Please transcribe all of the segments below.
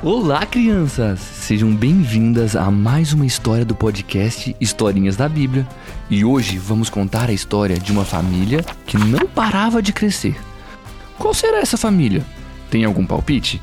Olá, crianças! Sejam bem-vindas a mais uma história do podcast Historinhas da Bíblia. E hoje vamos contar a história de uma família que não parava de crescer. Qual será essa família? Tem algum palpite?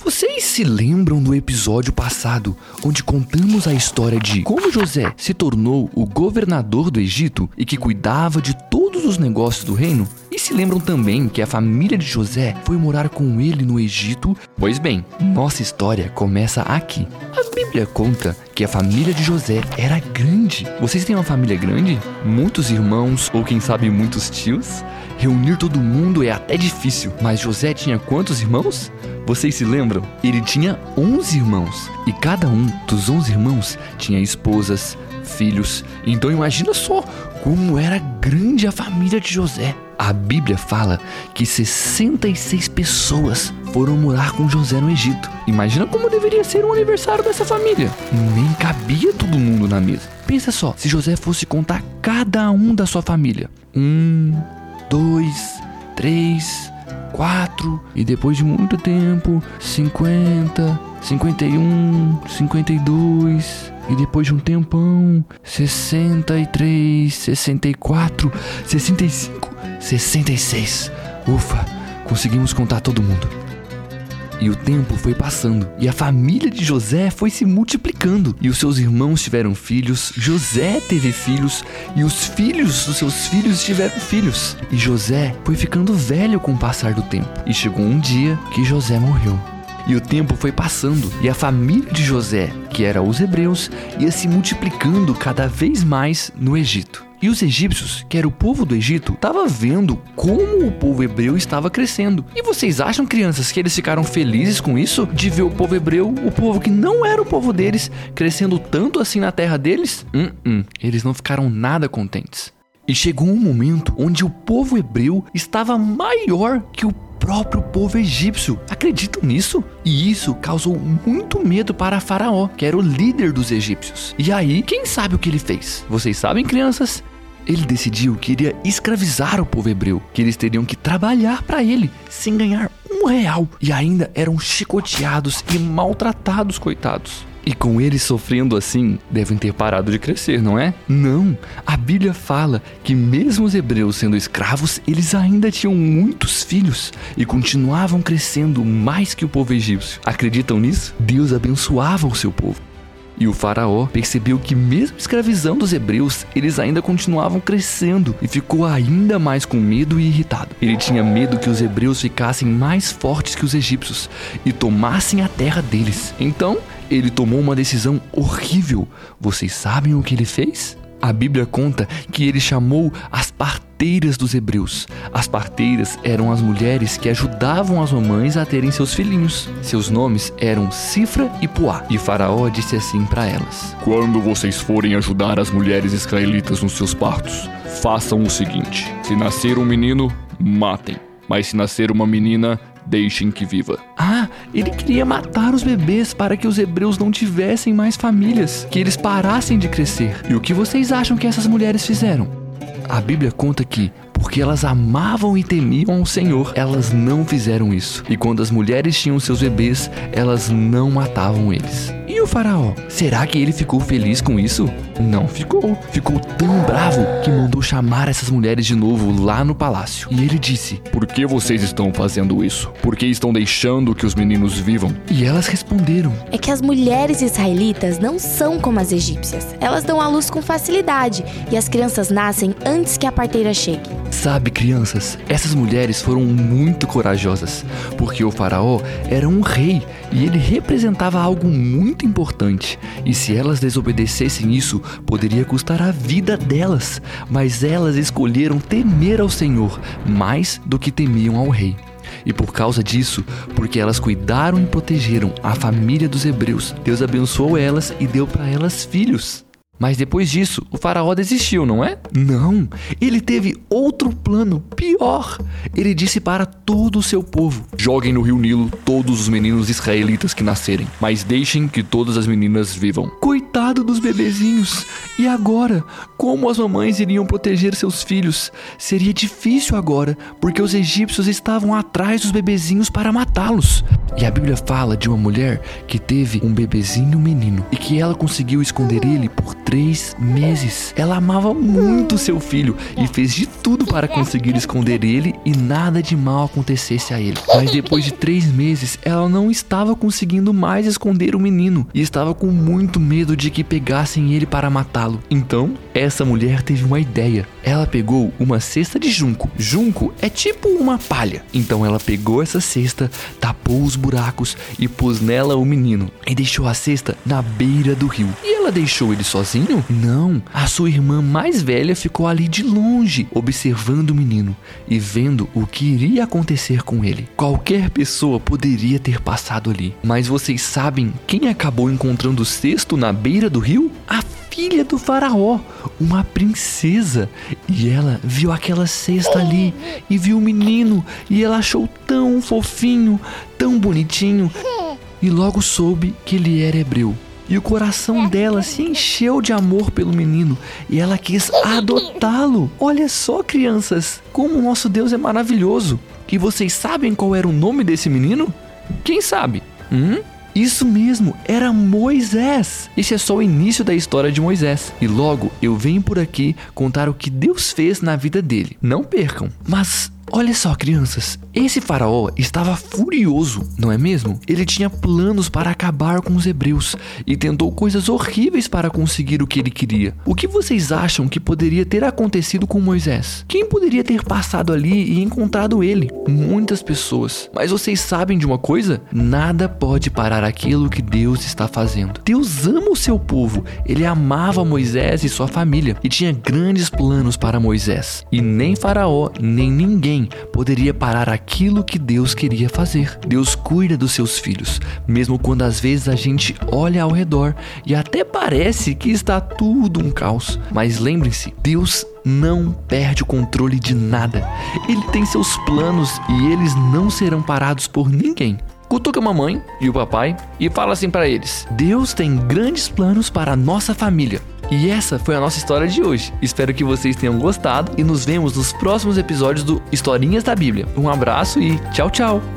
Vocês se lembram do episódio passado, onde contamos a história de como José se tornou o governador do Egito e que cuidava de todos os negócios do reino? E se lembram também que a família de José foi morar com ele no Egito? Pois bem, nossa história começa aqui. A Bíblia conta que a família de José era grande. Vocês têm uma família grande? Muitos irmãos ou quem sabe muitos tios? Reunir todo mundo é até difícil, mas José tinha quantos irmãos? Vocês se lembram? Ele tinha 11 irmãos e cada um dos 11 irmãos tinha esposas, filhos. Então imagina só como era grande a família de José. A Bíblia fala que 66 pessoas foram morar com José no Egito. Imagina como deveria ser o aniversário dessa família. Nem cabia todo mundo na mesa. Pensa só, se José fosse contar cada um da sua família. Um, dois, três, quatro, e depois de muito tempo, cinquenta, cinquenta e um, cinquenta e dois, depois de um tempão, sessenta e três, sessenta e quatro, sessenta e cinco, sessenta e seis. Ufa, conseguimos contar todo mundo. E o tempo foi passando, e a família de José foi se multiplicando, e os seus irmãos tiveram filhos, José teve filhos, e os filhos dos seus filhos tiveram filhos. E José foi ficando velho com o passar do tempo, e chegou um dia que José morreu. E o tempo foi passando, e a família de José, que era os hebreus, ia se multiplicando cada vez mais no Egito. E os egípcios, que era o povo do Egito, estava vendo como o povo hebreu estava crescendo. E vocês acham, crianças, que eles ficaram felizes com isso? De ver o povo hebreu, o povo que não era o povo deles, crescendo tanto assim na terra deles? Hum, hum, eles não ficaram nada contentes. E chegou um momento onde o povo hebreu estava maior que o próprio povo egípcio. Acreditam nisso? E isso causou muito medo para Faraó, que era o líder dos egípcios. E aí, quem sabe o que ele fez? Vocês sabem, crianças? Ele decidiu que iria escravizar o povo hebreu, que eles teriam que trabalhar para ele sem ganhar um real e ainda eram chicoteados e maltratados, coitados. E com eles sofrendo assim, devem ter parado de crescer, não é? Não! A Bíblia fala que, mesmo os hebreus sendo escravos, eles ainda tinham muitos filhos e continuavam crescendo mais que o povo egípcio. Acreditam nisso? Deus abençoava o seu povo. E o faraó percebeu que, mesmo escravizando os hebreus, eles ainda continuavam crescendo e ficou ainda mais com medo e irritado. Ele tinha medo que os hebreus ficassem mais fortes que os egípcios e tomassem a terra deles. Então, ele tomou uma decisão horrível. Vocês sabem o que ele fez? A Bíblia conta que ele chamou as parteiras dos hebreus. As parteiras eram as mulheres que ajudavam as mamães a terem seus filhinhos. Seus nomes eram Cifra e Puá. E Faraó disse assim para elas: Quando vocês forem ajudar as mulheres israelitas nos seus partos, façam o seguinte: se nascer um menino, matem. Mas se nascer uma menina, deixem que viva. Ah, ele queria matar os bebês para que os hebreus não tivessem mais famílias, que eles parassem de crescer. E o que vocês acham que essas mulheres fizeram? A Bíblia conta que, porque elas amavam e temiam o Senhor, elas não fizeram isso. E quando as mulheres tinham seus bebês, elas não matavam eles. O faraó? Será que ele ficou feliz com isso? Não ficou. Ficou tão bravo que mandou chamar essas mulheres de novo lá no palácio. E ele disse: Por que vocês estão fazendo isso? Por que estão deixando que os meninos vivam? E elas responderam: É que as mulheres israelitas não são como as egípcias. Elas dão à luz com facilidade e as crianças nascem antes que a parteira chegue. Sabe, crianças, essas mulheres foram muito corajosas, porque o faraó era um rei e ele representava algo muito importante. E se elas desobedecessem isso, poderia custar a vida delas. Mas elas escolheram temer ao Senhor mais do que temiam ao rei. E por causa disso, porque elas cuidaram e protegeram a família dos hebreus, Deus abençoou elas e deu para elas filhos. Mas depois disso, o faraó desistiu, não é? Não, ele teve outro plano pior. Ele disse para todo o seu povo: Joguem no rio Nilo todos os meninos israelitas que nascerem, mas deixem que todas as meninas vivam. Dos bebezinhos. E agora, como as mamães iriam proteger seus filhos? Seria difícil agora, porque os egípcios estavam atrás dos bebezinhos para matá-los. E a Bíblia fala de uma mulher que teve um bebezinho menino e que ela conseguiu esconder ele por três meses. Ela amava muito seu filho e fez de tudo para conseguir esconder ele e nada de mal acontecesse a ele. Mas depois de três meses, ela não estava conseguindo mais esconder o menino e estava com muito medo de que pegassem ele para matá-lo. Então, essa mulher teve uma ideia. Ela pegou uma cesta de junco. Junco é tipo uma palha. Então ela pegou essa cesta, tapou os buracos e pôs nela o menino e deixou a cesta na beira do rio. E ela deixou ele sozinho? Não. A sua irmã mais velha ficou ali de longe, observando o menino e vendo o que iria acontecer com ele. Qualquer pessoa poderia ter passado ali, mas vocês sabem quem acabou encontrando o cesto na beira do rio? A filha do faraó, uma princesa. E ela viu aquela cesta ali e viu o menino e ela achou tão fofinho, tão bonitinho e logo soube que ele era hebreu. E o coração dela se encheu de amor pelo menino e ela quis adotá-lo. Olha só, crianças, como o nosso Deus é maravilhoso. E vocês sabem qual era o nome desse menino? Quem sabe? Hum? Isso mesmo, era Moisés. Esse é só o início da história de Moisés. E logo eu venho por aqui contar o que Deus fez na vida dele. Não percam. Mas Olha só, crianças, esse faraó estava furioso, não é mesmo? Ele tinha planos para acabar com os hebreus e tentou coisas horríveis para conseguir o que ele queria. O que vocês acham que poderia ter acontecido com Moisés? Quem poderia ter passado ali e encontrado ele? Muitas pessoas. Mas vocês sabem de uma coisa? Nada pode parar aquilo que Deus está fazendo. Deus ama o seu povo. Ele amava Moisés e sua família e tinha grandes planos para Moisés. E nem faraó, nem ninguém ninguém poderia parar aquilo que Deus queria fazer. Deus cuida dos seus filhos, mesmo quando às vezes a gente olha ao redor e até parece que está tudo um caos. Mas lembrem-se, Deus não perde o controle de nada. Ele tem seus planos e eles não serão parados por ninguém cutuca a mamãe e o papai e fala assim para eles: Deus tem grandes planos para a nossa família. E essa foi a nossa história de hoje. Espero que vocês tenham gostado e nos vemos nos próximos episódios do Historinhas da Bíblia. Um abraço e tchau, tchau!